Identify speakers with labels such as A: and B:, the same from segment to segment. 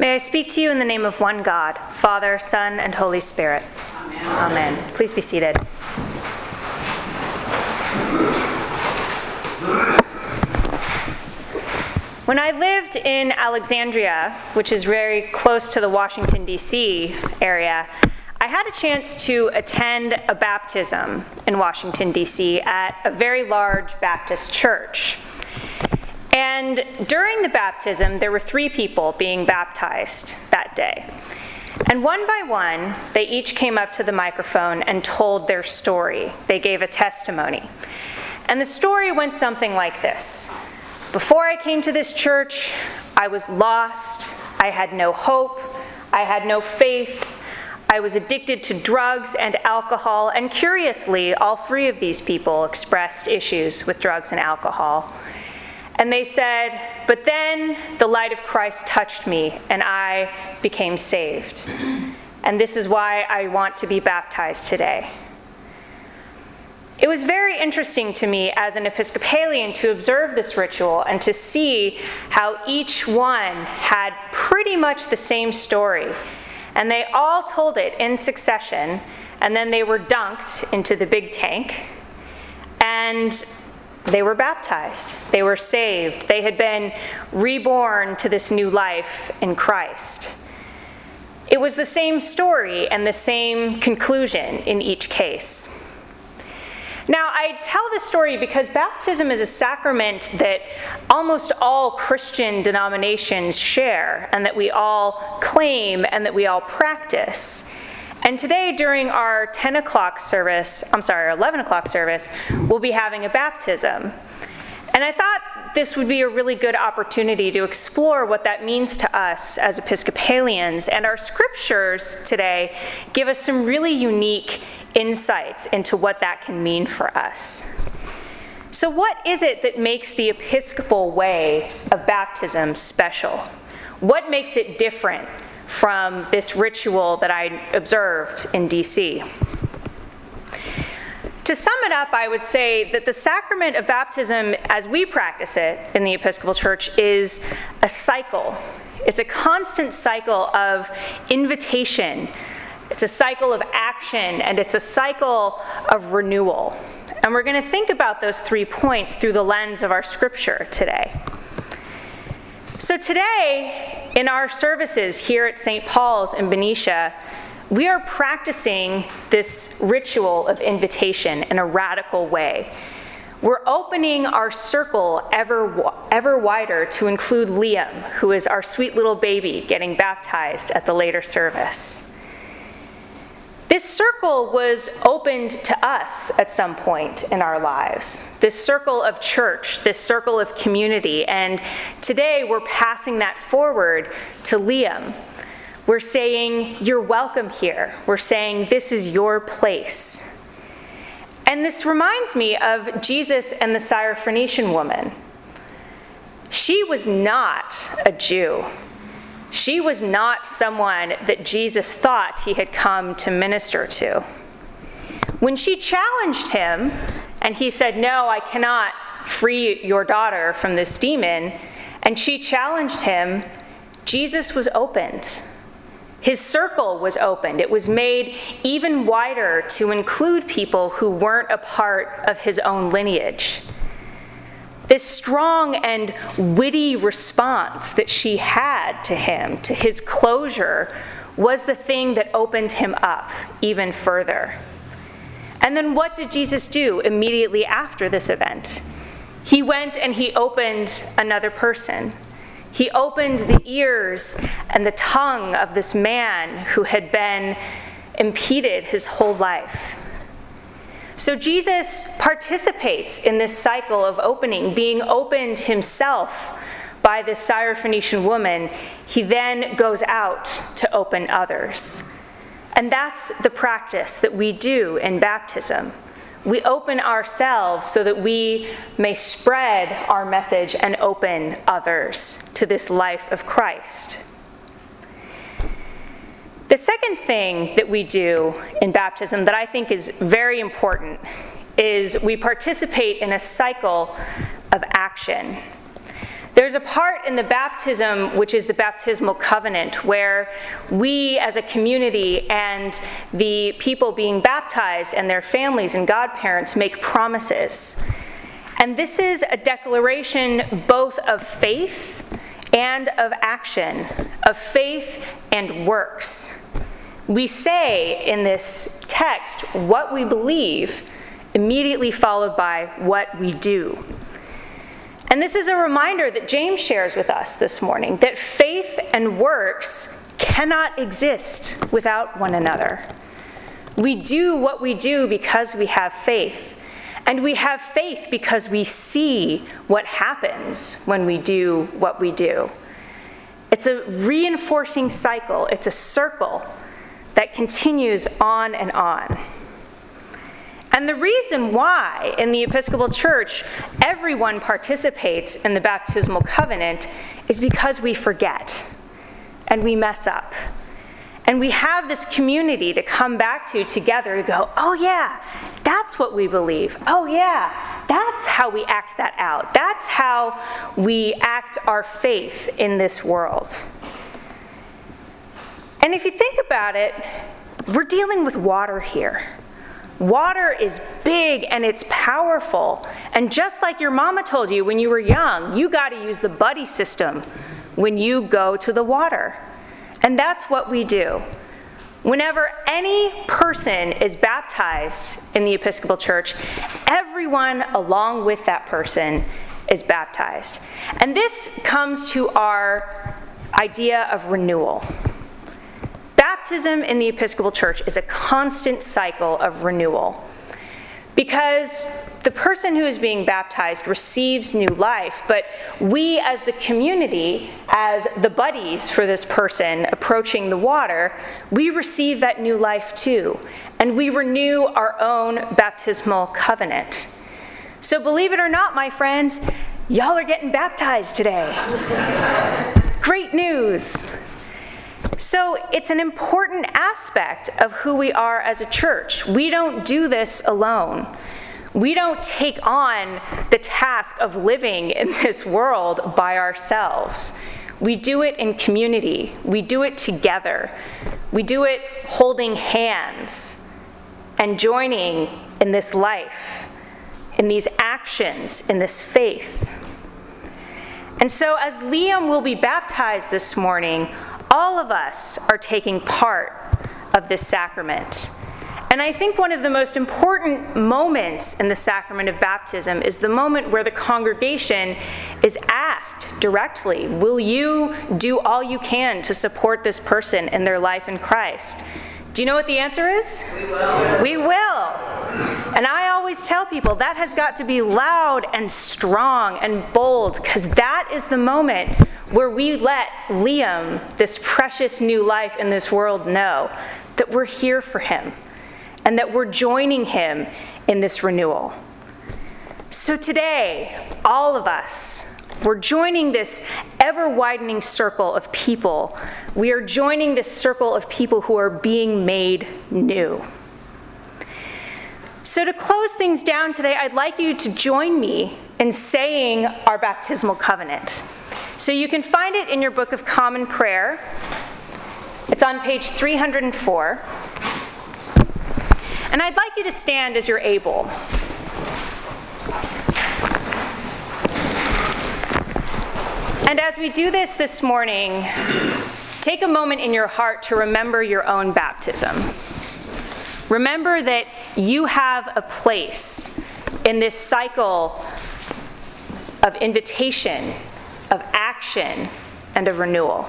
A: May I speak to you in the name of one God, Father, Son, and Holy Spirit. Amen. Amen. Please be seated. When I lived in Alexandria, which is very close to the Washington, D.C. area, I had a chance to attend a baptism in Washington, D.C. at a very large Baptist church. And during the baptism, there were three people being baptized that day. And one by one, they each came up to the microphone and told their story. They gave a testimony. And the story went something like this Before I came to this church, I was lost. I had no hope. I had no faith. I was addicted to drugs and alcohol. And curiously, all three of these people expressed issues with drugs and alcohol. And they said, But then the light of Christ touched me, and I became saved. And this is why I want to be baptized today. It was very interesting to me as an Episcopalian to observe this ritual and to see how each one had pretty much the same story. And they all told it in succession, and then they were dunked into the big tank. And they were baptized, they were saved, they had been reborn to this new life in Christ. It was the same story and the same conclusion in each case. Now, I tell this story because baptism is a sacrament that almost all Christian denominations share and that we all claim and that we all practice. And today, during our 10 o'clock service, I'm sorry, our 11 o'clock service, we'll be having a baptism. And I thought this would be a really good opportunity to explore what that means to us as Episcopalians. And our scriptures today give us some really unique insights into what that can mean for us. So, what is it that makes the Episcopal way of baptism special? What makes it different from this ritual that I observed in DC. To sum it up, I would say that the sacrament of baptism, as we practice it in the Episcopal Church, is a cycle. It's a constant cycle of invitation, it's a cycle of action, and it's a cycle of renewal. And we're going to think about those three points through the lens of our scripture today. So, today, in our services here at St. Paul's in Benicia, we are practicing this ritual of invitation in a radical way. We're opening our circle ever, ever wider to include Liam, who is our sweet little baby getting baptized at the later service. This circle was opened to us at some point in our lives. This circle of church, this circle of community. And today we're passing that forward to Liam. We're saying, You're welcome here. We're saying, This is your place. And this reminds me of Jesus and the Syrophoenician woman. She was not a Jew. She was not someone that Jesus thought he had come to minister to. When she challenged him, and he said, No, I cannot free your daughter from this demon, and she challenged him, Jesus was opened. His circle was opened. It was made even wider to include people who weren't a part of his own lineage. This strong and witty response that she had to him, to his closure, was the thing that opened him up even further. And then what did Jesus do immediately after this event? He went and he opened another person. He opened the ears and the tongue of this man who had been impeded his whole life. So Jesus participates in this cycle of opening, being opened himself by this Syrophoenician woman. He then goes out to open others. And that's the practice that we do in baptism. We open ourselves so that we may spread our message and open others to this life of Christ. The second thing that we do in baptism that I think is very important is we participate in a cycle of action. There's a part in the baptism, which is the baptismal covenant, where we as a community and the people being baptized and their families and godparents make promises. And this is a declaration both of faith and of action, of faith and works. We say in this text what we believe, immediately followed by what we do. And this is a reminder that James shares with us this morning that faith and works cannot exist without one another. We do what we do because we have faith. And we have faith because we see what happens when we do what we do. It's a reinforcing cycle, it's a circle that continues on and on. And the reason why in the Episcopal Church everyone participates in the baptismal covenant is because we forget and we mess up. And we have this community to come back to together to go, oh, yeah, that's what we believe. Oh, yeah, that's how we act that out. That's how we act our faith in this world. And if you think about it, we're dealing with water here. Water is big and it's powerful. And just like your mama told you when you were young, you got to use the buddy system when you go to the water. And that's what we do. Whenever any person is baptized in the Episcopal Church, everyone along with that person is baptized. And this comes to our idea of renewal. Baptism in the Episcopal Church is a constant cycle of renewal because the person who is being baptized receives new life, but we as the community, as the buddies for this person approaching the water, we receive that new life too, and we renew our own baptismal covenant. So, believe it or not, my friends, y'all are getting baptized today. So it's an important aspect of who we are as a church. We don't do this alone. We don't take on the task of living in this world by ourselves. We do it in community, we do it together, we do it holding hands and joining in this life, in these actions, in this faith. And so, as Liam will be baptized this morning, all of us are taking part of this sacrament. And I think one of the most important moments in the sacrament of baptism is the moment where the congregation is asked directly Will you do all you can to support this person in their life in Christ? Do you know what the answer is?
B: We will.
A: We will. And I always tell people that has got to be loud and strong and bold because that is the moment where we let Liam, this precious new life in this world, know that we're here for him and that we're joining him in this renewal. So today, all of us, we're joining this ever widening circle of people. We are joining this circle of people who are being made new. So, to close things down today, I'd like you to join me in saying our baptismal covenant. So you can find it in your Book of Common Prayer. It's on page 304. And I'd like you to stand as you're able. And as we do this this morning, take a moment in your heart to remember your own baptism. Remember that you have a place in this cycle of invitation of action and of renewal.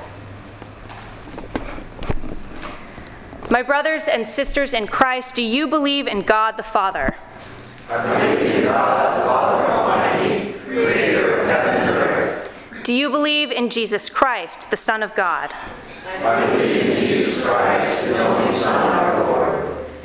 A: My brothers and sisters in Christ, do you believe in God the Father?
B: I believe in God the Father Almighty, creator of heaven and earth.
A: Do you believe in Jesus Christ, the Son of God?
B: I believe in Jesus Christ, his only Son, our Lord.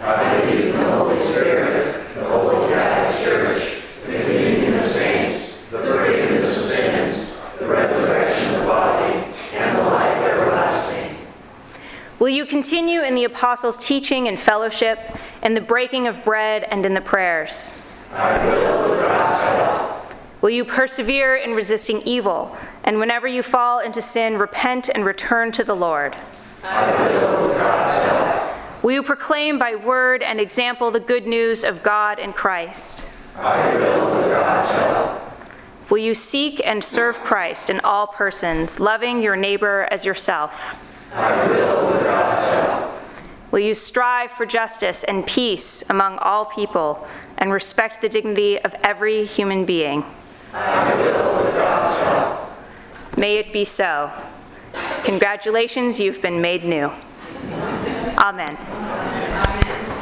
B: I believe in the Holy Spirit, the Holy Catholic Church, the communion of saints, the forgiveness of sins, the resurrection of the body, and the life everlasting.
A: Will you continue in the apostles' teaching and fellowship, in the breaking of bread, and in the prayers?
B: I will
A: Will you persevere in resisting evil, and whenever you fall into sin, repent and return to the Lord?
B: I will.
A: Will you proclaim by word and example the good news of God and Christ?
B: I will with God's help.
A: Will you seek and serve Christ in all persons, loving your neighbor as yourself?
B: I will with God's help.
A: Will you strive for justice and peace among all people and respect the dignity of every human being?
B: I will with God's help.
A: May it be so. Congratulations, you've been made new. Amen.